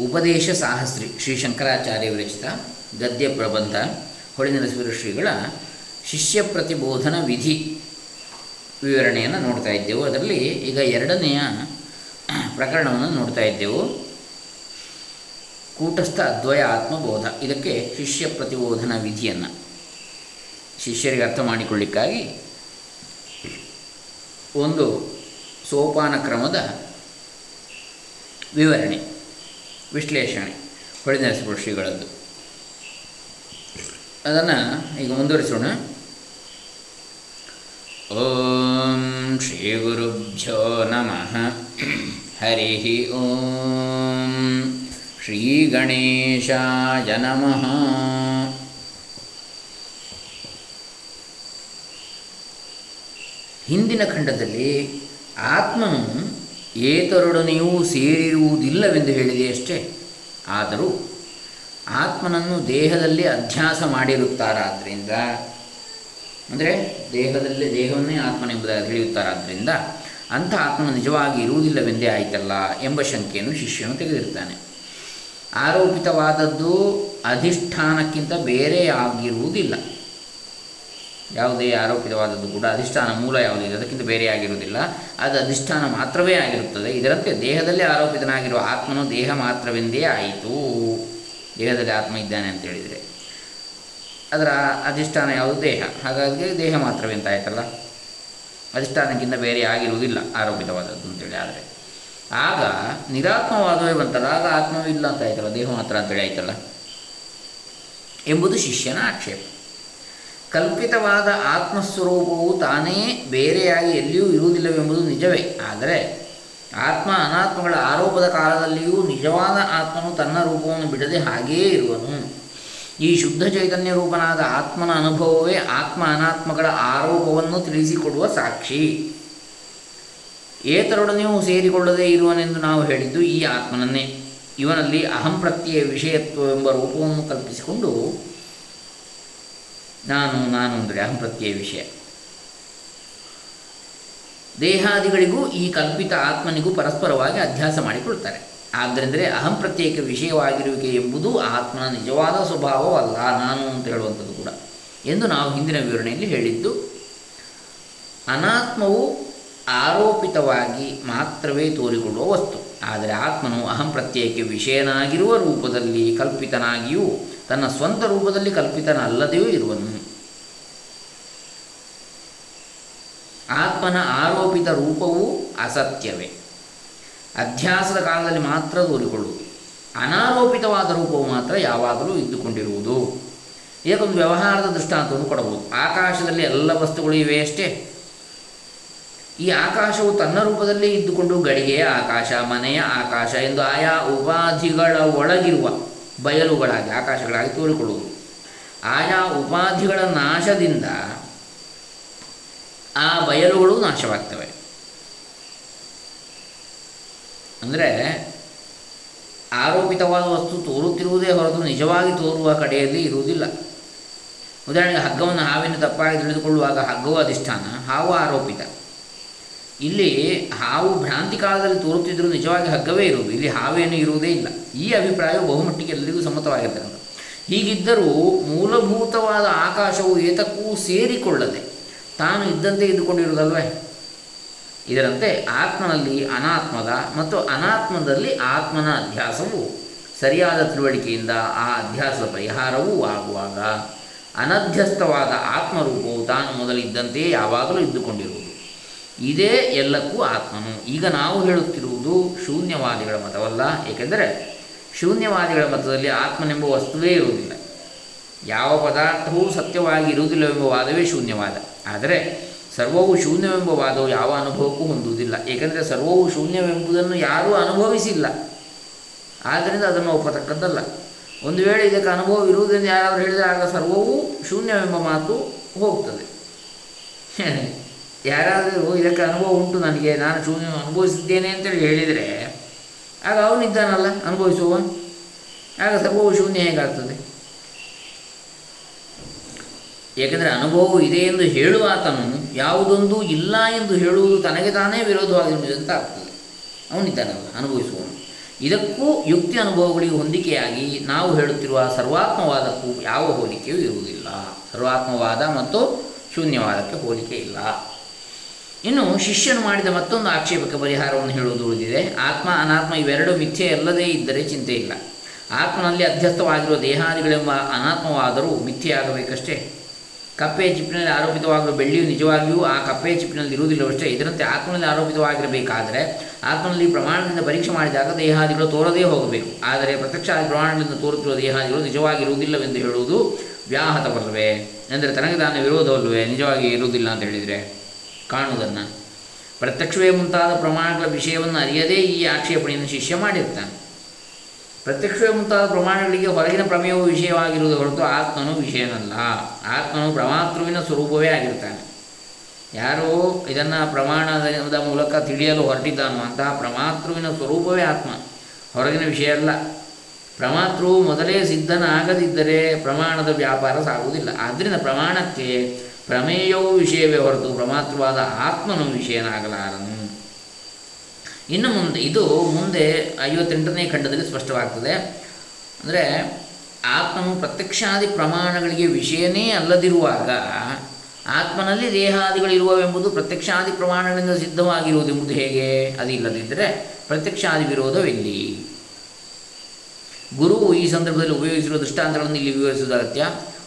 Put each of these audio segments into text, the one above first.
ಉಪದೇಶ ಸಾಹಸ್ರಿ ಶ್ರೀ ಶಂಕರಾಚಾರ್ಯ ವಿರಚಿತ ಗದ್ಯ ಪ್ರಬಂಧ ಹೊಳೆನರಸಿವರ ಶ್ರೀಗಳ ಶಿಷ್ಯ ಪ್ರತಿಬೋಧನ ವಿಧಿ ವಿವರಣೆಯನ್ನು ನೋಡ್ತಾ ಇದ್ದೆವು. ಅದರಲ್ಲಿ ಈಗ ಎರಡನೆಯ ಪ್ರಕರಣವನ್ನು ನೋಡ್ತಾ ಇದ್ದೆವು. ಕೂಟಸ್ಥ ಅದ್ವಯ ಆತ್ಮಬೋಧ. ಇದಕ್ಕೆ ಶಿಷ್ಯ ಪ್ರತಿಬೋಧನ ವಿಧಿಯನ್ನು ಶಿಷ್ಯರಿಗೆ ಅರ್ಥ ಮಾಡಿಕೊಳ್ಳಿಕ್ಕಾಗಿ ಒಂದು ಸೋಪಾನ ಕ್ರಮದ ವಿವರಣೆ. ವಿಶ್ಲೇಷಣೆ ಹೊಳೆನರಸಿಪುರ ಶ್ರೀಗಳದ್ದು ಅದನ್ನು ಈಗ ಮುಂದುವರಿಸೋಣ. ಓಂ ಶ್ರೀ ಗುರುಭ್ಯೋ ನಮಃ. ಹರಿ ಓಂ ಶ್ರೀ ಗಣೇಶಾಯ ನಮಃ. ಹಿಂದಿನ ಖಂಡದಲ್ಲಿ ಆತ್ಮನು ಏತರೊಡನೆಯೂ ಸೇರಿರುವುದಿಲ್ಲವೆಂದು ಹೇಳಿದೆಯಷ್ಟೇ ಆದರೂ ಆತ್ಮನನ್ನು ದೇಹದಲ್ಲಿ ಅಧ್ಯಾಸ ಮಾಡಿರುತ್ತಾರಾದ್ದರಿಂದ ಅಂದರೆ ದೇಹದಲ್ಲಿ ದೇಹವನ್ನೇ ಆತ್ಮನೆಂಬುದಾಗಿ ತಿಳಿಯುತ್ತಾರಾದ್ದರಿಂದ ಅಂಥ ಆತ್ಮನು ನಿಜವಾಗಿ ಇರುವುದಿಲ್ಲವೆಂದೇ ಆಯಿತಲ್ಲ ಎಂಬ ಶಂಕೆಯನ್ನು ಶಿಷ್ಯನು ತೆಗೆದಿರ್ತಾನೆ. ಆರೋಪಿತವಾದದ್ದು ಅಧಿಷ್ಠಾನಕ್ಕಿಂತ ಬೇರೆಯಾಗಿರುವುದಿಲ್ಲ. ಯಾವುದೇ ಆರೋಪಿತವಾದದ್ದು ಕೂಡ ಅಧಿಷ್ಠಾನ ಮೂಲ ಯಾವುದಿದೆ ಅದಕ್ಕಿಂತ ಬೇರೆಯಾಗಿರುವುದಿಲ್ಲ ಅದು ಅಧಿಷ್ಠಾನ ಮಾತ್ರವೇ ಆಗಿರುತ್ತದೆ. ಇದರಂತೆ ದೇಹದಲ್ಲಿ ಆರೋಪಿತನಾಗಿರುವ ಆತ್ಮನು ದೇಹ ಮಾತ್ರವೆಂದೇ ಆಯಿತು. ದೇಹದಲ್ಲಿ ಆತ್ಮ ಇದ್ದಾನೆ ಅಂತ ಹೇಳಿದರೆ. ಅದರ ಅಧಿಷ್ಠಾನ ಯಾವುದು? ದೇಹ. ಹಾಗಾಗಿ ದೇಹ ಮಾತ್ರವೇ ಆಯ್ತಲ್ಲ? ಅಧಿಷ್ಠಾನಕ್ಕಿಂತ ಬೇರೆ ಆಗಿರುವುದಿಲ್ಲ ಆರೋಪಿತವಾದದ್ದು ಅಂತೇಳಿ ಆದರೆ. ಆಗ ನಿರಾತ್ಮವಾದವೇ ಬಂತಲ್ಲ? ಆಗ ಆತ್ಮವೂ ಇಲ್ಲ ಅಂತ ಆಯ್ತಲ್ಲ? ದೇಹ ಮಾತ್ರ ಅಂತೇಳಿ ಆಯ್ತಲ್ಲ? ಎಂಬುದು ಶಿಷ್ಯನ ಆಕ್ಷೇಪ. ಕಲ್ಪಿತವಾದ ಆತ್ಮಸ್ವರೂಪವು ತಾನೇ ಬೇರೆಯಾಗಿ ಎಲ್ಲಿಯೂ ಇರುವುದಿಲ್ಲವೆಂಬುದು ನಿಜವೇ. ಆದರೆ ಆತ್ಮ ಅನಾತ್ಮಗಳ ಆರೋಪದ ಕಾಲದಲ್ಲಿಯೂ ನಿಜವಾದ ಆತ್ಮನು ತನ್ನ ರೂಪವನ್ನು ಬಿಡದೆ ಹಾಗೆಯೇ ಇರುವನು. ಈ ಶುದ್ಧ ಚೈತನ್ಯ ರೂಪನಾದ ಆತ್ಮನ ಅನುಭವವೇ ಆತ್ಮ ಅನಾತ್ಮಗಳ ಆರೋಪವನ್ನು ತಿಳಿಸಿಕೊಡುವ ಸಾಕ್ಷಿ. ಏತರೊಡನೆಯೂ ಸೇರಿಕೊಳ್ಳದೇ ಇರುವನೆಂದು ನಾವು ಹೇಳಿದ್ದು ಈ ಆತ್ಮನನ್ನೇ. ಇವನಲ್ಲಿ ಅಹಂ ಪ್ರತ್ಯಯ ವಿಷಯತ್ವವೆಂಬ ರೂಪವನ್ನು ಕಲ್ಪಿಸಿಕೊಂಡು ನಾನು ನಾನು ಅಂದರೆ ಅಹಂ ಪ್ರತ್ಯಯ ವಿಷಯ. ದೇಹಾದಿಗಳಿಗೂ ಈ ಕಲ್ಪಿತ ಆತ್ಮನಿಗೂ ಪರಸ್ಪರವಾಗಿ ಅಧ್ಯಾಸ ಮಾಡಿಕೊಳ್ತಾರೆ. ಆದ್ದರಿಂದರೆ ಅಹಂ ಪ್ರತ್ಯೇಕ ವಿಷಯವಾಗಿರುವಿಕೆ ಎಂಬುದು ಆತ್ಮನ ನಿಜವಾದ ಸ್ವಭಾವವಲ್ಲ, ನಾನು ಅಂತ ಹೇಳುವಂಥದ್ದು ಕೂಡ. ಎಂದು ನಾವು ಹಿಂದಿನ ವಿವರಣೆಯಲ್ಲಿ ಹೇಳಿದ್ದು, ಅನಾತ್ಮವು ಆರೋಪಿತವಾಗಿ ಮಾತ್ರವೇ ತೋರಿಕೊಳ್ಳುವ ವಸ್ತು. ಆದರೆ ಆತ್ಮನು ಅಹಂ ಪ್ರತ್ಯೇಕ ವಿಷಯನಾಗಿರುವ ರೂಪದಲ್ಲಿ ಕಲ್ಪಿತನಾಗಿಯೂ ತನ್ನ ಸ್ವಂತ ರೂಪದಲ್ಲಿ ಕಲ್ಪಿತನಲ್ಲದೆಯೂ ಇರುವನು. ಆತ್ಮನ ಆರೋಪಿತ ರೂಪವು ಅಸತ್ಯವೇ. ಅಧ್ಯಾಸದ ಕಾಲದಲ್ಲಿ ಮಾತ್ರ ತೋರಿಕೊಳ್ಳುವುದು. ಅನಾರೋಪಿತವಾದ ರೂಪವು ಮಾತ್ರ ಯಾವಾಗಲೂ ಇದ್ದುಕೊಂಡಿರುವುದು. ಏಕೊಂದು ವ್ಯವಹಾರದ ದೃಷ್ಟಾಂತವನ್ನು ಕೊಡಬಹುದು. ಆಕಾಶದಲ್ಲಿ ಎಲ್ಲ ವಸ್ತುಗಳು ಇವೆ ಅಷ್ಟೇ. ಈ ಆಕಾಶವು ತನ್ನ ರೂಪದಲ್ಲಿ ಇದ್ದುಕೊಂಡು ಗಡಿಗೆಯ ಆಕಾಶ, ಮನೆಯ ಆಕಾಶ ಎಂದು ಆಯಾ ಉಪಾಧಿಗಳ ಒಳಗಿರುವ ಬಯಲುಗಳಾಗಿ, ಆಕಾಶಗಳಾಗಿ ತೋರಿಕೊಳ್ಳುವುದು. ಆಯಾ ಉಪಾಧಿಗಳ ನಾಶದಿಂದ ಆ ಬಯಲುಗಳು ನಾಶವಾಗ್ತವೆ. ಅಂದರೆ ಆರೋಪಿತವಾದ ವಸ್ತು ತೋರುತ್ತಿರುವುದೇ ಹೊರತು ನಿಜವಾಗಿ ತೋರುವ ಕಡೆಯಲ್ಲಿ ಇರುವುದಿಲ್ಲ. ಉದಾಹರಣೆಗೆ ಹಗ್ಗವನ್ನು ಹಾವಿನ ತಪ್ಪಾಗಿ ತಿಳಿದುಕೊಳ್ಳುವಾಗ ಹಗ್ಗವು ಅಧಿಷ್ಠಾನ, ಹಾವು ಆರೋಪಿತ. ಇಲ್ಲಿ ಹಾವು ಭ್ರಾಂತಿ ಕಾಲದಲ್ಲಿ ತೋರುತ್ತಿದ್ದರೂ ನಿಜವಾಗಿ ಹಗ್ಗವೇ ಇರುವುದು. ಇಲ್ಲಿ ಹಾವೇನು ಇರುವುದೇ ಇಲ್ಲ. ಈ ಅಭಿಪ್ರಾಯವು ಬಹುಮಟ್ಟಿಗೆ ಎಲ್ಲರಿಗೂ ಸಮ್ಮತವಾಗಿರ್ತಕ್ಕಂಥ ಹೀಗಿದ್ದರೂ ಮೂಲಭೂತವಾದ ಆಕಾಶವು ಏತಕ್ಕೂ ಸೇರಿಕೊಳ್ಳದೆ ತಾನು ಇದ್ದಂತೆ ಇದ್ದುಕೊಂಡಿರುವುದಲ್ವೇ? ಇದರಂತೆ ಆತ್ಮನಲ್ಲಿ ಅನಾತ್ಮದ ಮತ್ತು ಅನಾತ್ಮದಲ್ಲಿ ಆತ್ಮನ ಅಧ್ಯಾಸವು ಸರಿಯಾದ ತಿಳುವಳಿಕೆಯಿಂದ ಆ ಅಧ್ಯಾಸದ ಪರಿಹಾರವೂ ಆಗುವಾಗ ಅನಧ್ಯಸ್ಥವಾದ ಆತ್ಮರೂಪವು ತಾನು ಮೊದಲಿದ್ದಂತೆಯೇ ಯಾವಾಗಲೂ ಇದ್ದುಕೊಂಡಿರುವುದು. ಇದೇ ಎಲ್ಲಕ್ಕೂ ಆತ್ಮನು. ಈಗ ನಾವು ಹೇಳುತ್ತಿರುವುದು ಶೂನ್ಯವಾದಿಗಳ ಮತವಲ್ಲ, ಏಕೆಂದರೆ ಶೂನ್ಯವಾದಿಗಳ ಮತದಲ್ಲಿ ಆತ್ಮನೆಂಬ ವಸ್ತುವೇ ಇರುವುದಿಲ್ಲ. ಯಾವ ಪದಾರ್ಥವೂ ಸತ್ಯವಾಗಿ ಇರುವುದಿಲ್ಲವೆಂಬ ವಾದವೇ ಶೂನ್ಯವಾದ. ಆದರೆ ಸರ್ವವು ಶೂನ್ಯವೆಂಬ ವಾದವು ಯಾವ ಅನುಭವಕ್ಕೂ ಹೊಂದುವುದಿಲ್ಲ. ಏಕೆಂದರೆ ಸರ್ವವು ಶೂನ್ಯವೆಂಬುದನ್ನು ಯಾರೂ ಅನುಭವಿಸಿಲ್ಲ. ಆದ್ದರಿಂದ ಅದನ್ನು ಒಪ್ಪತಕ್ಕದ್ದಲ್ಲ. ಒಂದು ವೇಳೆ ಇದಕ್ಕೆ ಅನುಭವ ಇರುವುದನ್ನು ಯಾರಾದರೂ ಹೇಳಿದರೆ ಆಗ ಸರ್ವವೂ ಶೂನ್ಯವೆಂಬ ಮಾತು ಹೋಗ್ತದೆ. ಯಾರಾದರೂ ಇದಕ್ಕೆ ಅನುಭವ ಉಂಟು ನನಗೆ, ನಾನು ಶೂನ್ಯ ಅನುಭವಿಸಿದ್ದೇನೆ ಅಂತೇಳಿ ಹೇಳಿದರೆ, ಆಗ ಅವನಿದ್ದಾನಲ್ಲ ಅನುಭವಿಸುವ ಆಗ ಸರ್ವವು ಶೂನ್ಯ ಹೇಗಾಗ್ತದೆ? ಏಕೆಂದರೆ ಅನುಭವವು ಇದೆ ಎಂದು ಹೇಳುವ ಆತನು ಯಾವುದೊಂದು ಇಲ್ಲ ಎಂದು ಹೇಳುವುದು ತನಗೆ ತಾನೇ ವಿರೋಧವಾಗಿರುವುದಂತ ಆಗ್ತದೆ ಅವನಿದ್ದಾನಲ್ಲ ಅನುಭವಿಸುವನು ಇದಕ್ಕೂ ಯುಕ್ತಿ ಅನುಭವಗಳಿಗೆ ಹೊಂದಿಕೆಯಾಗಿ ನಾವು ಹೇಳುತ್ತಿರುವ ಸರ್ವಾತ್ಮವಾದಕ್ಕೂ ಯಾವ ಹೋಲಿಕೆಯೂ ಇರುವುದಿಲ್ಲ. ಸರ್ವಾತ್ಮವಾದ ಮತ್ತು ಶೂನ್ಯವಾದಕ್ಕೆ ಹೋಲಿಕೆ ಇಲ್ಲ. ಇನ್ನು ಶಿಷ್ಯನು ಮಾಡಿದ ಮತ್ತೊಂದು ಆಕ್ಷೇಪಕ ಪರಿಹಾರವನ್ನು ಹೇಳುವುದು ಉಳಿದಿದೆ. ಆತ್ಮ, ಅನಾತ್ಮ ಇವೆರಡು ಮಿಥ್ಯೆ ಅಲ್ಲದೇ ಇದ್ದರೆ ಚಿಂತೆ ಇಲ್ಲ. ಆತ್ಮನಲ್ಲಿ ಅಧ್ಯಸ್ಥವಾಗಿರುವ ದೇಹಾದಿಗಳೆಂಬ ಅನಾತ್ಮವಾದರೂ ಮಿಥ್ಯೆಯಾಗಬೇಕಷ್ಟೇ. ಕಪ್ಪೆಯ ಚಿಪ್ಪಿನಲ್ಲಿ ಆರೋಪಿತವಾಗಿರುವ ಬೆಳ್ಳಿಯು ನಿಜವಾಗಿಯೂ ಆ ಕಪ್ಪೆಯ ಚಿಪ್ಪಿನಲ್ಲಿ ಇರುವುದಿಲ್ಲವಷ್ಟೇ. ಇದರಂತೆ ಆತ್ಮನಲ್ಲಿ ಆರೋಪಿತವಾಗಿರಬೇಕಾದರೆ ಆತ್ಮನಲ್ಲಿ ಪ್ರಮಾಣದಿಂದ ಪರೀಕ್ಷೆ ಮಾಡಿದಾಗ ದೇಹಾದಿಗಳು ತೋರದೇ ಹೋಗಬೇಕು. ಆದರೆ ಪ್ರತ್ಯಕ್ಷ ಪ್ರಮಾಣದಿಂದ ತೋರುತ್ತಿರುವ ದೇಹಾದಿಗಳು ನಿಜವಾಗಿರುವುದಿಲ್ಲವೆಂದು ಹೇಳುವುದು ವ್ಯಾಹತವಲ್ಲವೇ? ಅಂದರೆ ತನಗೆ ತಾನೇ ವಿರೋಧವಲ್ಲವೇ? ನಿಜವಾಗಿ ಇರುವುದಿಲ್ಲ ಅಂತ ಹೇಳಿದರೆ? ಕಾಣುವುದನ್ನು ಪ್ರತ್ಯಕ್ಷವೇ ಮುಂತಾದ ಪ್ರಮಾಣಗಳ ವಿಷಯವನ್ನು ಅರಿಯದೇ ಈ ಆಕ್ಷೇಪಣೆಯನ್ನು ಶಿಷ್ಯ ಮಾಡಿರ್ತಾನೆ ಪ್ರತ್ಯಕ್ಷವೇ ಮುಂತಾದ ಪ್ರಮಾಣಗಳಿಗೆ ಹೊರಗಿನ ಪ್ರಮೇಯವು ವಿಷಯವಾಗಿರುವುದು ಹೊರತು ಆತ್ಮನು ವಿಷಯನಲ್ಲ. ಆತ್ಮನು ಪ್ರಮಾತೃವಿನ ಸ್ವರೂಪವೇ ಆಗಿರ್ತಾನೆ ಯಾರು ಇದನ್ನು ಪ್ರಮಾಣದ ಮೂಲಕ ತಿಳಿಯಲು ಹೊರಟಿದ್ದಾನೋ ಅಂತಹ ಪ್ರಮಾತೃವಿನ ಸ್ವರೂಪವೇ ಆತ್ಮ. ಹೊರಗಿನ ವಿಷಯ ಅಲ್ಲ. ಪ್ರಮಾತೃವು ಮೊದಲೇ ಸಿದ್ಧನಾಗದಿದ್ದರೆ ಪ್ರಮಾಣದ ವ್ಯಾಪಾರ ಸಾಗುವುದಿಲ್ಲ. ಆದ್ದರಿಂದ ಪ್ರಮಾಣಕ್ಕೆ ಪ್ರಮೇಯವೂ ವಿಷಯವೇ ಹೊರತು ಪ್ರಮಾತ್ರವಾದ ಆತ್ಮನು ವಿಷಯನಾಗಲಾರನು. ಇನ್ನು ಮುಂದೆ, ಇದು ಮುಂದೆ ಐವತ್ತೆಂಟನೇ ಖಂಡದಲ್ಲಿ ಸ್ಪಷ್ಟವಾಗ್ತದೆ. ಅಂದರೆ ಆತ್ಮನು ಪ್ರತ್ಯಕ್ಷಾದಿ ಪ್ರಮಾಣಗಳಿಗೆ ವಿಷಯನೇ ಅಲ್ಲದಿರುವಾಗ ಆತ್ಮನಲ್ಲಿ ದೇಹಾದಿಗಳಿರುವವೆಂಬುದು ಪ್ರತ್ಯಕ್ಷಾದಿ ಪ್ರಮಾಣಗಳಿಂದ ಸಿದ್ಧವಾಗಿರುವುದೆಂಬುದು ಹೇಗೆ? ಅದು ಇಲ್ಲದಿದ್ದರೆ ಪ್ರತ್ಯಕ್ಷಾದಿ ವಿರೋಧವೆಲ್ಲಿ? ಗುರುವು ಈ ಸಂದರ್ಭದಲ್ಲಿ ಉಪಯೋಗಿಸಿರುವ ದೃಷ್ಟಾಂತಗಳನ್ನು ಇಲ್ಲಿ ವಿವರಿಸುವುದು ಅಗತ್ಯ.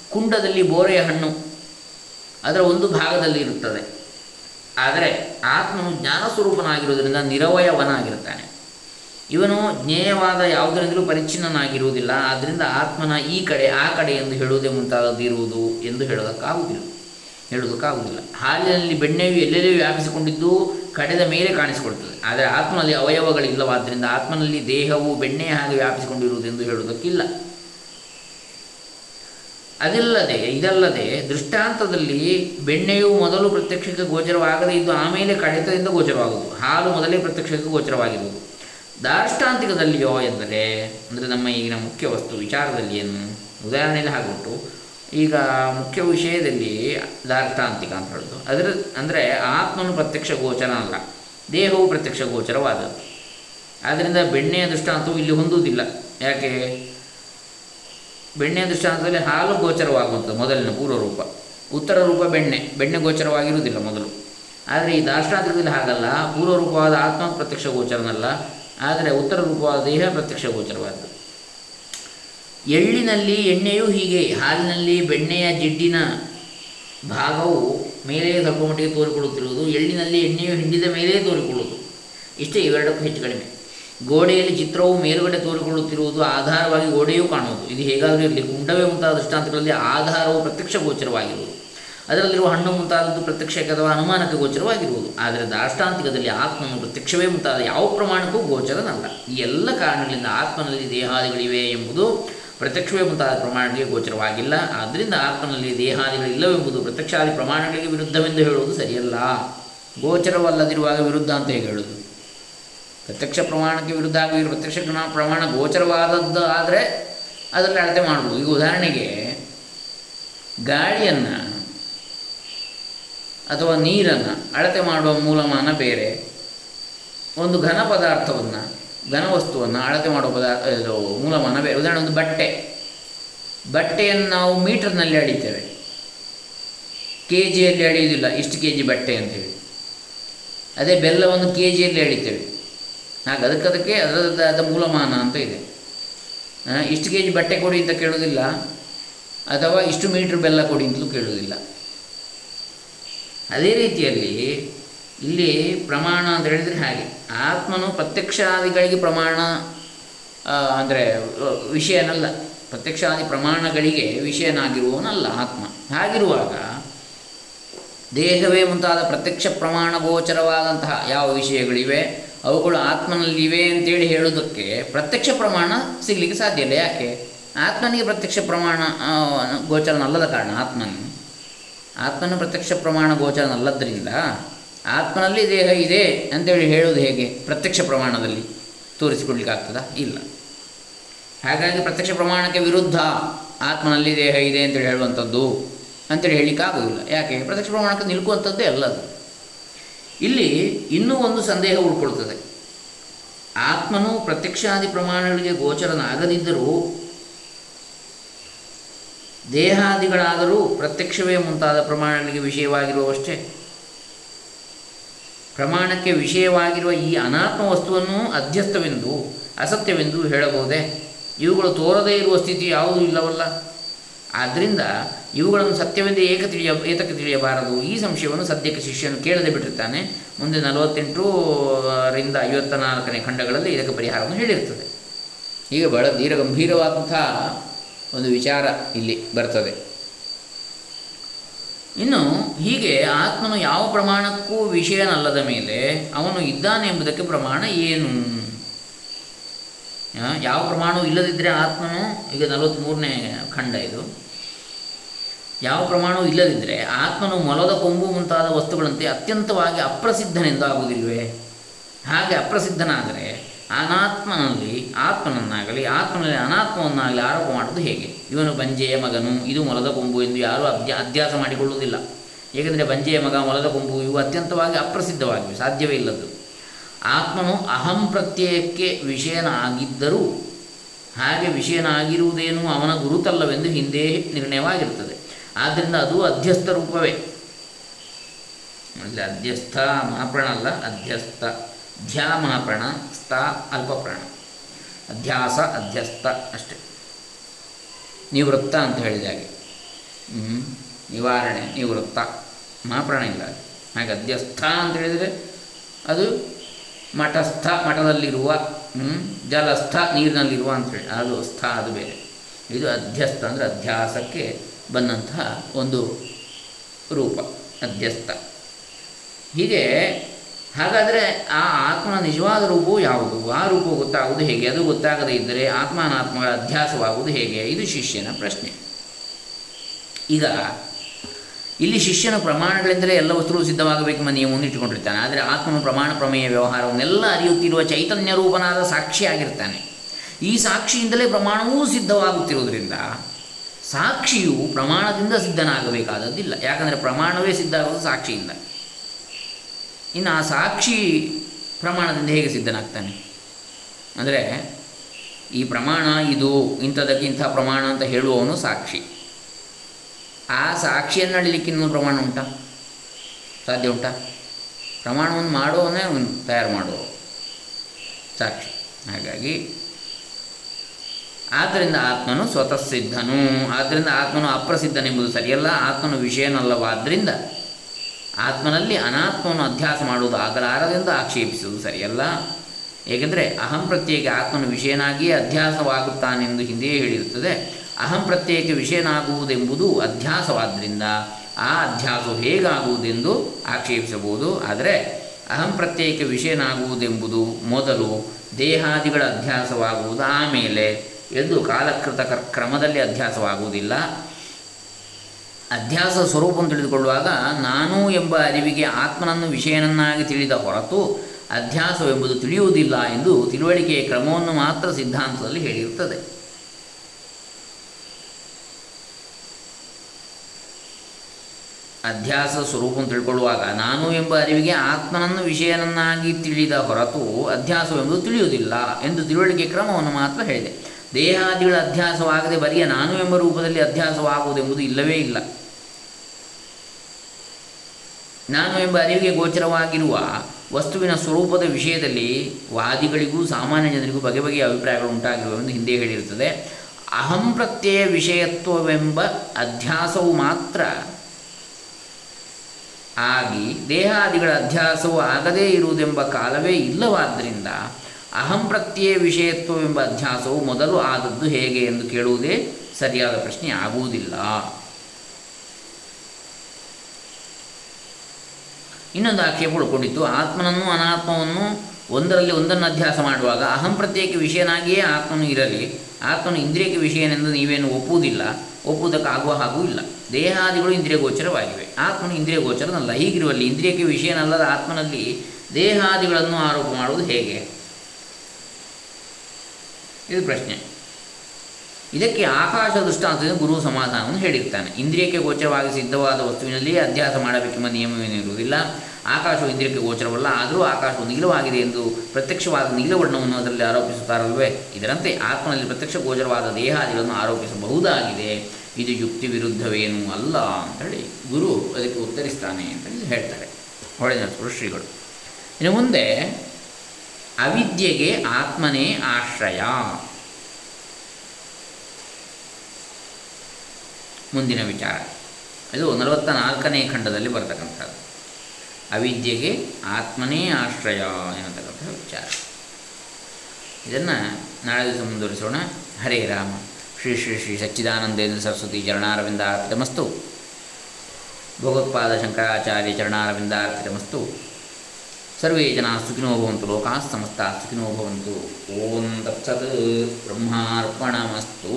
ಕುಂಡದಲ್ಲಿ ಬೋರೆಯ ಹಣ್ಣು ಅದರ ಒಂದು ಭಾಗದಲ್ಲಿ ಇರುತ್ತದೆ. ಆದರೆ ಆತ್ಮನು ಜ್ಞಾನ ಸ್ವರೂಪನಾಗಿರುವುದರಿಂದ ನಿರವಯವನಾಗಿರುತ್ತಾನೆ. ಇವನು ಜ್ಞೇಯವಾದ ಯಾವುದರಿಂದಲೂ ಪರಿಚ್ಛಿನ್ನನಾಗಿರುವುದಿಲ್ಲ. ಆದ್ದರಿಂದ ಆತ್ಮನ ಈ ಕಡೆ, ಆ ಕಡೆ ಎಂದು ಹೇಳುವುದೇ ಮುಂತಾದದ್ದಿರುವುದು ಎಂದು ಹೇಳೋದಕ್ಕಾಗುವುದಿಲ್ಲ. ಹೇಳುವುದಕ್ಕಾಗುವುದಿಲ್ಲ. ಹಾಲಿನಲ್ಲಿ ಬೆಣ್ಣೆಯು ಎಲ್ಲೆಲ್ಲಿಯೂ ವ್ಯಾಪಿಸಿಕೊಂಡಿದ್ದು ಕಡೆದ ಮೇಲೆ ಕಾಣಿಸಿಕೊಡುತ್ತದೆ ಆದರೆ ಆತ್ಮನಲ್ಲಿ ಅವಯವಗಳಿಲ್ಲವಾದ್ದರಿಂದ ಆತ್ಮನಲ್ಲಿ ದೇಹವು ಬೆಣ್ಣೆಯ ಹಾಗೆ ವ್ಯಾಪಿಸಿಕೊಂಡಿರುವುದೆಂದು ಹೇಳುವುದಕ್ಕಿಲ್ಲ. ಅದಲ್ಲದೆ, ಇದಲ್ಲದೆ ದೃಷ್ಟಾಂತದಲ್ಲಿ ಬೆಣ್ಣೆಯು ಮೊದಲು ಪ್ರತ್ಯಕ್ಷಕ್ಕೆ ಗೋಚರವಾಗದೇ ಇದ್ದು ಆಮೇಲೆ ಕಡಿತದಿಂದ ಗೋಚರವಾಗುವುದು. ಹಾಲು ಮೊದಲೇ ಪ್ರತ್ಯಕ್ಷಕ್ಕೆ ಗೋಚರವಾಗಿರುವುದು. ದಾರ್ಷ್ಟಾಂತಿಕದಲ್ಲಿಯೋ ಎಂದರೆ, ಅಂದರೆ ನಮ್ಮ ಈಗಿನ ಮುಖ್ಯ ವಸ್ತು ವಿಚಾರದಲ್ಲಿ ಏನು? ಉದಾಹರಣೆಯಲ್ಲಿ ಹಾಗುಂಟು ಈಗ ಮುಖ್ಯ ವಿಷಯದಲ್ಲಿ ದಾರ್ಷ್ಟಾಂತಿಕ ಅಂತ ಹೇಳೋದು. ಅದರ, ಅಂದರೆ ಆತ್ಮನು ಪ್ರತ್ಯಕ್ಷ ಗೋಚರ ಅಲ್ಲ. ದೇಹವು ಪ್ರತ್ಯಕ್ಷ ಗೋಚರವಾದದ್ದು. ಆದ್ದರಿಂದ ಬೆಣ್ಣೆಯ ದೃಷ್ಟಾಂತವು ಇಲ್ಲಿ ಹೊಂದುವುದಿಲ್ಲ. ಯಾಕೆ? ಬೆಣ್ಣೆಯ ದೃಷ್ಟಾಂತದಲ್ಲಿ ಹಾಲು ಗೋಚರವಾಗುವಂಥದ್ದು ಮೊದಲಿನ ಪೂರ್ವರೂಪ ಉತ್ತರ ರೂಪ ಬೆಣ್ಣೆ. ಬೆಣ್ಣೆ ಗೋಚರವಾಗಿರುವುದಿಲ್ಲ ಮೊದಲು. ಆದರೆ ಈ ದಾರ್ಷ್ಟಾಂತದಲ್ಲಿ ಹಾಗಲ್ಲ. ಪೂರ್ವರೂಪವಾದ ಆತ್ಮ ಪ್ರತ್ಯಕ್ಷ ಗೋಚರನಲ್ಲ. ಆದರೆ ಉತ್ತರ ರೂಪವಾದ ದೇಹ ಪ್ರತ್ಯಕ್ಷ ಗೋಚರವಾದ್ದು. ಎಳ್ಳಿನಲ್ಲಿ ಎಣ್ಣೆಯೂ ಹೀಗೆ. ಹಾಲಿನಲ್ಲಿ ಬೆಣ್ಣೆಯ ಜಿಡ್ಡಿನ ಭಾಗವು ಮೇಲೆ ಸ್ವಲ್ಪ ಮಟ್ಟಿಗೆ ತೋರಿಕೊಳ್ಳುತ್ತಿರುವುದು. ಎಳ್ಳಿನಲ್ಲಿ ಎಣ್ಣೆಯು ಹಿಂಡಿದ ಮೇಲೇ ತೋರಿಕೊಳ್ಳುವುದು. ಇಷ್ಟೇ ಇವೆರಡಕ್ಕೂ ಹೆಚ್ಚು ಕಡಿಮೆ. ಗೋಡೆಯಲ್ಲಿ ಚಿತ್ರವು ಮೇಲುಗಡೆ ತೋರಿಕೊಳ್ಳುತ್ತಿರುವುದು ಆಧಾರವಾಗಿ ಗೋಡೆಯೂ ಕಾಣುವುದು. ಇದು ಹೇಗಾದರೂ ಇರಲಿ ಕುಂಡವೇ ಮುಂತಾದ ದೃಷ್ಟಾಂತಗಳಲ್ಲಿ ಆಧಾರವು ಪ್ರತ್ಯಕ್ಷ ಗೋಚರವಾಗಿರುವುದು. ಅದರಲ್ಲಿರುವ ಹಣ್ಣು ಮುಂತಾದದ್ದು ಪ್ರತ್ಯಕ್ಷಕ್ಕೆ ಅಥವಾ ಅನುಮಾನಕ್ಕೆ ಗೋಚರವಾಗಿರುವುದು. ಆದರೆ ದಾಷ್ಟಾಂತಿಕದಲ್ಲಿ ಆತ್ಮನು ಪ್ರತ್ಯಕ್ಷವೇ ಮುಂತಾದ ಯಾವ ಪ್ರಮಾಣಕ್ಕೂ ಗೋಚರನಲ್ಲ. ಈ ಎಲ್ಲ ಕಾರಣಗಳಿಂದ ಆತ್ಮನಲ್ಲಿ ದೇಹಾದಿಗಳಿವೆ ಎಂಬುದು ಪ್ರತ್ಯಕ್ಷವೇ ಮುಂತಾದ ಪ್ರಮಾಣಗಳಿಗೆ ಗೋಚರವಾಗಿಲ್ಲ. ಆದ್ದರಿಂದ ಆತ್ಮನಲ್ಲಿ ದೇಹಾದಿಗಳಿಲ್ಲವೆಂಬುದು ಪ್ರತ್ಯಕ್ಷಾದಿ ಪ್ರಮಾಣಗಳಿಗೆ ವಿರುದ್ಧವೆಂದು ಹೇಳುವುದು ಸರಿಯಲ್ಲ. ಗೋಚರವಲ್ಲದಿರುವಾಗ ವಿರುದ್ಧ ಅಂತ ಹೇಳುವುದು ಪ್ರತ್ಯಕ್ಷ ಪ್ರಮಾಣಕ್ಕೆ ವಿರುದ್ಧ ಆಗಿರುವ ಪ್ರತ್ಯಕ್ಷ ಪ್ರಮಾಣ ಗೋಚರವಾದದ್ದು ಆದರೆ ಅದರಲ್ಲಿ ಅಳತೆ ಮಾಡ್ಬೋದು. ಈಗ ಉದಾಹರಣೆಗೆ ಗಾಳಿಯನ್ನು ಅಥವಾ ನೀರನ್ನು ಅಳತೆ ಮಾಡುವ ಮೂಲಮಾನ ಬೇರೆ. ಒಂದು ಘನ ಪದಾರ್ಥವನ್ನು, ಘನ ವಸ್ತುವನ್ನು ಅಳತೆ ಮಾಡುವ ಪದಾರ್ಥ ಮೂಲಮಾನ ಬೇರೆ. ಉದಾಹರಣೆ ಒಂದು ಬಟ್ಟೆ. ಬಟ್ಟೆಯನ್ನು ನಾವು ಮೀಟರ್ನಲ್ಲಿ ಅಳಿತೇವೆ. ಕೆ ಜಿಯಲ್ಲಿ ಅಳೆಯುವುದಿಲ್ಲ. ಇಷ್ಟು ಕೆ ಜಿ ಬಟ್ಟೆ ಅಂತೇಳಿ. ಅದೇ ಬೆಲ್ಲವನ್ನು ಕೆ ಜಿಯಲ್ಲಿ ಅಳಿತೇವೆ. ಹಾಗೆ ಅದಕ್ಕದಕ್ಕೆ ಅದರದ್ದಾದ ಮೂಲಮಾನ ಅಂತ ಇದೆ. ಇಷ್ಟು ಕೆ ಜಿ ಬಟ್ಟೆ ಕೊಡಿ ಅಂತ ಕೇಳೋದಿಲ್ಲ, ಅಥವಾ ಇಷ್ಟು ಮೀಟ್ರ್ ಬೆಲ್ಲ ಕೊಡಿ ಅಂತಲೂ ಕೇಳೋದಿಲ್ಲ. ಅದೇ ರೀತಿಯಲ್ಲಿ ಇಲ್ಲಿ ಪ್ರಮಾಣ ಅಂತ ಹೇಳಿದರೆ ಹಾಗೆ. ಆತ್ಮನು ಪ್ರತ್ಯಕ್ಷಾದಿಗಳಿಗೆ ಪ್ರಮಾಣ ಅಂದರೆ ವಿಷಯನಲ್ಲ. ಪ್ರತ್ಯಕ್ಷಾದಿ ಪ್ರಮಾಣಗಳಿಗೆ ವಿಷಯನಾಗಿರುವವನಲ್ಲ ಆತ್ಮ. ಹಾಗಿರುವಾಗ ದೇಹವೇ ಮುಂತಾದ ಪ್ರತ್ಯಕ್ಷ ಪ್ರಮಾಣ ಗೋಚರವಾದಂತಹ ಯಾವ ವಿಷಯಗಳಿವೆ? ಅವುಗಳು ಆತ್ಮನಲ್ಲಿವೆ ಅಂತೇಳಿ ಹೇಳೋದಕ್ಕೆ ಪ್ರತ್ಯಕ್ಷ ಪ್ರಮಾಣ ಸಿಗಲಿಕ್ಕೆ ಸಾಧ್ಯ ಇಲ್ಲ. ಯಾಕೆ? ಆತ್ಮನಿಗೆ ಪ್ರತ್ಯಕ್ಷ ಪ್ರಮಾಣ ಗೋಚರನಲ್ಲದ ಕಾರಣ ಆತ್ಮನು. ಆತ್ಮನ ಪ್ರತ್ಯಕ್ಷ ಪ್ರಮಾಣ ಗೋಚರನಲ್ಲದ್ದರಿಂದ ಆತ್ಮನಲ್ಲಿ ದೇಹ ಇದೆ ಅಂತೇಳಿ ಹೇಳೋದು ಹೇಗೆ? ಪ್ರತ್ಯಕ್ಷ ಪ್ರಮಾಣದಲ್ಲಿ ತೋರಿಸಿಕೊಡ್ಲಿಕ್ಕಾಗ್ತದಾ ಇಲ್ಲ. ಹಾಗಾಗಿ ಪ್ರತ್ಯಕ್ಷ ಪ್ರಮಾಣಕ್ಕೆ ವಿರುದ್ಧ ಆತ್ಮನಲ್ಲಿ ದೇಹ ಇದೆ ಅಂತೇಳಿ ಹೇಳುವಂಥದ್ದು ಅಂತೇಳಿ ಹೇಳಲಿಕ್ಕಾಗೋದಿಲ್ಲ ಯಾಕೆ? ಪ್ರತ್ಯಕ್ಷ ಪ್ರಮಾಣಕ್ಕೆ ನಿಲ್ಕುವಂಥದ್ದೇ ಅಲ್ಲ ಅದು. ಇಲ್ಲಿ ಇನ್ನೂ ಒಂದು ಸಂದೇಹ ಉಳ್ಕೊಳ್ತದೆ. ಆತ್ಮನು ಪ್ರತ್ಯಕ್ಷಾದಿ ಪ್ರಮಾಣಗಳಿಗೆ ಗೋಚರನಾಗದಿದ್ದರೂ ದೇಹಾದಿಗಳಾದರೂ ಪ್ರತ್ಯಕ್ಷವೇ ಮುಂತಾದ ಪ್ರಮಾಣಗಳಿಗೆ ವಿಷಯವಾಗಿರುವವಷ್ಟೇ. ಪ್ರಮಾಣಕ್ಕೆ ವಿಷಯವಾಗಿರುವ ಈ ಅನಾತ್ಮ ವಸ್ತುವನ್ನು ಅಧ್ಯಸ್ಥವೆಂದು, ಅಸತ್ಯವೆಂದು ಹೇಳಬಹುದೇ? ಇವುಗಳು ತೋರದೇ ಇರುವ ಸ್ಥಿತಿ ಯಾವುದೂ ಇಲ್ಲವಲ್ಲ. ಆದ್ದರಿಂದ ಇವುಗಳನ್ನು ಸತ್ಯವೆಂದೇ ಏಕ ತಿಳಿಯ, ಏತಕ್ಕೆ ತಿಳಿಯಬಾರದು. ಈ ಸಂಶಯವನ್ನು ಸದ್ಯಕ್ಕೆ ಶಿಷ್ಯನು ಕೇಳದೆ ಬಿಟ್ಟಿರ್ತಾನೆ. ಮುಂದೆ ನಲವತ್ತೆಂಟರಿಂದ ಐವತ್ತ ನಾಲ್ಕನೇ ಖಂಡಗಳಲ್ಲಿ ಇದಕ್ಕೆ ಪರಿಹಾರವನ್ನು ಹೇಳಿರ್ತದೆ. ಹೀಗೆ ಬಹಳ ಧೀರ ಗಂಭೀರವಾದಂಥ ಒಂದು ವಿಚಾರ ಇಲ್ಲಿ ಬರ್ತದೆ. ಇನ್ನು ಹೀಗೆ ಆತ್ಮನು ಯಾವ ಪ್ರಮಾಣಕ್ಕೂ ವಿಷಯನಲ್ಲದ ಮೇಲೆ ಅವನು ಇದ್ದಾನೆ ಎಂಬುದಕ್ಕೆ ಪ್ರಮಾಣ ಏನು? ಯಾವ ಪ್ರಮಾಣವೂ ಇಲ್ಲದಿದ್ದರೆ ಆತ್ಮನು, ಈಗ ನಲವತ್ತ್ಮೂರನೇ ಖಂಡ ಇದು ಯಾವ ಪ್ರಮಾಣವೂ ಇಲ್ಲದಿದ್ದರೆ ಆತ್ಮನು ಮೊಲದ ಕೊಂಬು ಮುಂತಾದ ವಸ್ತುಗಳಂತೆ ಅತ್ಯಂತವಾಗಿ ಅಪ್ರಸಿದ್ಧನೆಂದಾಗುವುದಿಲ್ವೇ ಹಾಗೆ ಅಪ್ರಸಿದ್ಧನಾದರೆ ಅನಾತ್ಮನಲ್ಲಿ ಆತ್ಮನನ್ನಾಗಲಿ, ಆತ್ಮನಲ್ಲಿ ಅನಾತ್ಮವನ್ನಾಗಲಿ ಆರೋಪ ಮಾಡುವುದು ಹೇಗೆ? ಇವನು ಬಂಜೆಯ ಮಗನು, ಇದು ಮೊಲದ ಕೊಂಬು ಎಂದು ಯಾರೂ ಅಧ್ಯ ಅಧ್ಯಾಸ ಮಾಡಿಕೊಳ್ಳುವುದಿಲ್ಲ. ಏಕೆಂದರೆ ಬಂಜೆಯ ಮಗ, ಮೊಲದ ಕೊಂಬು, ಇವು ಅತ್ಯಂತವಾಗಿ ಅಪ್ರಸಿದ್ಧವಾಗಿವೆ, ಸಾಧ್ಯವೇ ಇಲ್ಲದ್ದು. ಆತ್ಮನು ಅಹಂ ಪ್ರತ್ಯಯಕ್ಕೆ ವಿಷಯನಾಗಿದ್ದರೂ, ಹಾಗೆ ವಿಷಯನಾಗಿರುವುದೇನು ಅವನ ಗುರುತಲ್ಲವೆಂದು ಹಿಂದೆ ನಿರ್ಣಯವಾಗಿರುತ್ತದೆ. ಆದ್ದರಿಂದ ಅದು ಅಧ್ಯಸ್ಥ ರೂಪವೇ. ಅಲ್ಲಿ ಅಧ್ಯಸ್ಥ ಮಹಾಪ್ರಾಣ ಅಲ್ಲ, ಅಧ್ಯಸ್ಥ. ಧ್ಯ ಮಹಾಪ್ರಾಣ, ಸ್ಥ ಅಲ್ಪಪ್ರಾಣ. ಅಧ್ಯಾಸ, ಅಧ್ಯಸ್ಥ ಅಷ್ಟೆ. ನಿವೃತ್ತ ಅಂತ ಹೇಳಿದ ಹಾಗೆ. ನಿವಾರಣೆ ನಿವೃತ್ತ ಮಹಾಪ್ರಾಣ ಇಲ್ಲ ಹಾಗೆ ಅಧ್ಯಸ್ಥ ಅಂತ ಹೇಳಿದರೆ ಅದು ಮಠಸ್ಥ, ಮಠದಲ್ಲಿರುವ ಜಲಸ್ಥ ನೀರಿನಲ್ಲಿರುವ ಅಂತ ಹೇಳಿ. ಅದು ಸ್ಥ, ಅದು ಬೇರೆ. ಇದು ಅಧ್ಯಸ್ಥ ಅಂದರೆ ಅಧ್ಯಾಸಕ್ಕೆ ಬಂದಂತಹ ಒಂದು ರೂಪ ಅಧ್ಯಸ್ಥ ಹೀಗೆ ಹಾಗಾದರೆ ಆ ಆತ್ಮನ ನಿಜವಾದ ರೂಪವು ಯಾವುದು? ಆ ರೂಪವು ಗೊತ್ತಾಗುವುದು ಹೇಗೆ? ಅದು ಗೊತ್ತಾಗದೇ ಇದ್ದರೆ ಆತ್ಮ ಅನಾತ್ಮಗಳ ಅಧ್ಯಾಸವಾಗುವುದು ಹೇಗೆ? ಇದು ಶಿಷ್ಯನ ಪ್ರಶ್ನೆ. ಈಗ ಇಲ್ಲಿ ಶಿಷ್ಯನ ಪ್ರಮಾಣಗಳೆಂದರೆ ಎಲ್ಲ ವಸ್ತುಗಳು ಸಿದ್ಧವಾಗಬೇಕೆಂಬ ನಿಯಮವನ್ನು ಇಟ್ಟುಕೊಂಡಿರ್ತಾನೆ. ಆದರೆ ಆತ್ಮನ ಪ್ರಮಾಣ, ಪ್ರಮೇಯ, ವ್ಯವಹಾರವನ್ನೆಲ್ಲ ಅರಿಯುತ್ತಿರುವ ಚೈತನ್ಯ ರೂಪನಾದ ಸಾಕ್ಷಿಯಾಗಿರ್ತಾನೆ ಈ ಸಾಕ್ಷಿಯಿಂದಲೇ ಪ್ರಮಾಣವೂ ಸಿದ್ಧವಾಗುತ್ತಿರುವುದರಿಂದ ಸಾಕ್ಷಿಯು ಪ್ರಮಾಣದಿಂದ ಸಿದ್ಧನಾಗಬೇಕಾದದ್ದಿಲ್ಲ. ಯಾಕಂದರೆ ಪ್ರಮಾಣವೇ ಸಿದ್ಧ ಆಗೋದು ಸಾಕ್ಷಿಯಿಂದ. ಇನ್ನು ಆ ಸಾಕ್ಷಿ ಪ್ರಮಾಣದಿಂದ ಹೇಗೆ ಸಿದ್ಧನಾಗ್ತಾನೆ? ಅಂದರೆ ಈ ಪ್ರಮಾಣ ಇದು ಇಂಥದಕ್ಕೆ ಇಂಥ ಪ್ರಮಾಣ ಅಂತ ಹೇಳುವವನು ಸಾಕ್ಷಿ. ಆ ಸಾಕ್ಷಿಯನ್ನು ಅಳಿಲಿಕ್ಕೆ ಇನ್ನೊಂದು ಪ್ರಮಾಣ ಉಂಟಾ? ಸಾಧ್ಯ ಉಂಟಾ? ಪ್ರಮಾಣವನ್ನು ಮಾಡುವವನೇ ಅವನು, ತಯಾರು ಮಾಡುವ ಸಾಕ್ಷಿ. ಹಾಗಾಗಿ ಆದ್ದರಿಂದ ಆತ್ಮನು ಸ್ವತಃ ಸಿದ್ಧನು. ಆದ್ದರಿಂದ ಆತ್ಮನು ಅಪ್ರಸಿದ್ಧನೆಂಬುದು ಸರಿಯಲ್ಲ ಆತ್ಮನು ವಿಷಯನಲ್ಲವಾದ್ದರಿಂದ ಆತ್ಮನಲ್ಲಿ ಅನಾತ್ಮವನ್ನು ಅಧ್ಯಾಸ ಮಾಡುವುದು ಆಗಲಾರದೆಂದು ಆಕ್ಷೇಪಿಸುವುದು ಸರಿಯಲ್ಲ ಏಕೆಂದರೆ ಅಹಂ ಪ್ರತ್ಯೇಕ ಆತ್ಮನ ವಿಷಯನಾಗಿಯೇ ಅಧ್ಯಾಸವಾಗುತ್ತಾನೆಂದು ಹಿಂದೆಯೇ ಹೇಳಿರುತ್ತದೆ. ಅಹಂ ಪ್ರತ್ಯೇಕ ವಿಷಯನಾಗುವುದೆಂಬುದು ಅಧ್ಯಾಸವಾದ್ದರಿಂದ ಆ ಅಧ್ಯಾಸವು ಹೇಗಾಗುವುದೆಂದು ಆಕ್ಷೇಪಿಸಬಹುದು. ಆದರೆ ಅಹಂ ಪ್ರತ್ಯೇಕ ವಿಷಯನಾಗುವುದೆಂಬುದು ಮೊದಲು ದೇಹಾದಿಗಳ ಅಧ್ಯಾಸವಾಗುವುದು ಆಮೇಲೆ ಎಂದು ಕಾಲಕೃತ ಕರ್- ಕ್ರಮದಲ್ಲಿ ಅಧ್ಯಾಸವಾಗುವುದಿಲ್ಲ ಅಧ್ಯಾಸ ಸ್ವರೂಪವನ್ನು ತಿಳಿದುಕೊಳ್ಳುವಾಗ ನಾನು ಎಂಬ ಅರಿವಿಗೆ ಆತ್ಮನನ್ನು ವಿಷಯನನ್ನಾಗಿ ತಿಳಿದ ಹೊರತು ಅಧ್ಯಾಸವೆಂಬುದು ತಿಳಿಯುವುದಿಲ್ಲ ಎಂದು ತಿಳುವಳಿಕೆಯ ಕ್ರಮವನ್ನು ಮಾತ್ರ ಸಿದ್ಧಾಂತದಲ್ಲಿ ಹೇಳಿರುತ್ತದೆ. ಅಧ್ಯಾಸ ಸ್ವರೂಪವನ್ನು ತಿಳ್ಕೊಳ್ಳುವಾಗ ನಾನು ಎಂಬ ಅರಿವಿಗೆ ಆತ್ಮನನ್ನು ವಿಷಯನನ್ನಾಗಿ ತಿಳಿದ ಹೊರತು ಅಧ್ಯಾಸವೆಂಬುದು ತಿಳಿಯುವುದಿಲ್ಲ ಎಂದು ತಿಳುವಳಿಕೆ ಕ್ರಮವನ್ನು ಮಾತ್ರ ಹೇಳಿದೆ. ದೇಹಾದಿಗಳ ಅಧ್ಯಾಸವಾಗದೆ ಬರಿಯ ನಾನು ಎಂಬ ರೂಪದಲ್ಲಿ ಅಧ್ಯಾಸವಾಗುವುದೆಂಬುದು ಇಲ್ಲವೇ ಇಲ್ಲ. ನಾನು ಎಂಬ ಅರಿವಿಗೆ ಗೋಚರವಾಗಿರುವ ವಸ್ತುವಿನ ಸ್ವರೂಪದ ವಿಷಯದಲ್ಲಿ ವಾದಿಗಳಿಗೂ ಸಾಮಾನ್ಯ ಜನರಿಗೂ ಬಗೆ ಬಗೆಯ ಅಭಿಪ್ರಾಯಗಳು ಉಂಟಾಗಿರುವೆಂದು ಹಿಂದೆ ಹೇಳಿರುತ್ತದೆ. ಅಹಂ ಪ್ರತ್ಯಯ ವಿಷಯತ್ವವೆಂಬ ಅಧ್ಯಾಸವು ಮಾತ್ರ ಆಗಿ ದೇಹಾದಿಗಳ ಅಧ್ಯಾಸವು ಆಗದೇ ಇರುವುದೆಂಬ ಕಾಲವೇ ಇಲ್ಲವಾದ್ದರಿಂದ ಅಹಂ ಪ್ರತ್ಯಯ ವಿಷಯತ್ವವೆಂಬ ಅಧ್ಯಾಸವು ಮೊದಲು ಆದದ್ದು ಹೇಗೆ ಎಂದು ಕೇಳುವುದೇ ಸರಿಯಾದ ಪ್ರಶ್ನೆ ಆಗುವುದಿಲ್ಲ. ಇನ್ನೊಂದು ಆಕ್ಷೇಪ ಉಳ್ಕೊಂಡಿತ್ತು. ಆತ್ಮನನ್ನು ಅನಾತ್ಮವನ್ನು ಒಂದರಲ್ಲಿ ಒಂದನ್ನು ಅಧ್ಯಾಸ ಮಾಡುವಾಗ ಅಹಂ ಪ್ರತ್ಯೇಕ ವಿಷಯನಾಗಿಯೇ ಆತ್ಮನು ಇರಲಿ, ಆತ್ಮನು ಇಂದ್ರಿಯಕ್ಕೆ ವಿಷಯನೆಂದು ನೀವೇನು ಒಪ್ಪುವುದಿಲ್ಲ, ಒಪ್ಪುವುದಕ್ಕಾಗುವ ಹಾಗೂ ಇಲ್ಲ. ದೇಹಾದಿಗಳು ಇಂದ್ರಿಯ ಗೋಚರವಾಗಿವೆ. ಆತ್ಮನು ಇಂದ್ರಿಯ ಗೋಚರನಲ್ಲ. ಹೀಗಿರುವಲ್ಲಿ ಇಂದ್ರಿಯಕ್ಕೆ ವಿಷಯನಲ್ಲದ ಆತ್ಮನಲ್ಲಿ ದೇಹಾದಿಗಳನ್ನು ಆರೋಪ ಮಾಡುವುದು ಹೇಗೆ? ಇದು ಪ್ರಶ್ನೆ. ಇದಕ್ಕೆ ಆಕಾಶ ದೃಷ್ಟಾಂತದಿಂದ ಗುರು ಸಮಾಧಾನವನ್ನು ಹೇಳಿರ್ತಾನೆ. ಇಂದ್ರಿಯಕ್ಕೆ ಗೋಚರವಾಗಿ ಸಿದ್ಧವಾದ ವಸ್ತುವಿನಲ್ಲಿ ಅಧ್ಯಾಸ ಮಾಡಬೇಕೆಂಬ ನಿಯಮವೇನಿರುವುದಿಲ್ಲ ಆಕಾಶವು ಇಂದ್ರಿಯಕ್ಕೆ ಗೋಚರವಲ್ಲ, ಆದರೂ ಆಕಾಶವು ನೀಲವಾಗಿದೆ ಎಂದು ಪ್ರತ್ಯಕ್ಷವಾದ ನೀಲವರ್ಣವನ್ನು ಅದರಲ್ಲಿ ಆರೋಪಿಸುತ್ತಾರಲ್ವೇ ಇದರಂತೆ ಆತ್ಮನಲ್ಲಿ ಪ್ರತ್ಯಕ್ಷ ಗೋಚರವಾದ ದೇಹಾದಿಗಳನ್ನು ಆರೋಪಿಸಬಹುದಾಗಿದೆ. ಇದು ಯುಕ್ತಿ ವಿರುದ್ಧವೇನು ಅಲ್ಲ ಅಂತೇಳಿ ಗುರು ಅದಕ್ಕೆ ಉತ್ತರಿಸ್ತಾನೆ ಅಂತ ಹೇಳ್ತಾರೆ. ಹೊಳೆ ಶ್ರೀಗಳು. ಇನ್ನು ಮುಂದೆ ಅವಿದ್ಯೆಗೆ ಆತ್ಮನೇ ಆಶ್ರಯ. ಮುಂದಿನ ವಿಚಾರ. ಇದು ನಲವತ್ತ ನಾಲ್ಕನೇ ಖಂಡದಲ್ಲಿ ಬರ್ತಕ್ಕಂಥದ್ದು. ಅವಿದ್ಯೆಗೆ ಆತ್ಮನೇ ಆಶ್ರಯ ಎನ್ನತಕ್ಕಂಥ ವಿಚಾರ. ಇದನ್ನು ನಾಳೆ ದಿವಸ ಮುಂದುವರಿಸೋಣ. ಹರೇ ರಾಮ. ಶ್ರೀ ಶ್ರೀ ಶ್ರೀ ಸಚ್ಚಿದಾನಂದೇಂದ್ರ ಸರಸ್ವತಿ ಚರಣಾರವಿಂದ ಅರ್ಪಿತಮಸ್ತು ಭಗವತ್ಪಾದ ಶಂಕರಾಚಾರ್ಯ ಚರಣಾರವಿಂದಾರ್ಪಿತಮಸ್ತು ಸರ್ವೇ ಜನ ಸುಖಿನೋ ಭವಂತು ಲೋಕಾ ಸಮಸ್ತ ಸುಖಿನೋ ಭವಂತು. ಓಂ ತತ್ಸತ್ ಬ್ರಹ್ಮಾರ್ಪಣಮಸ್ತು.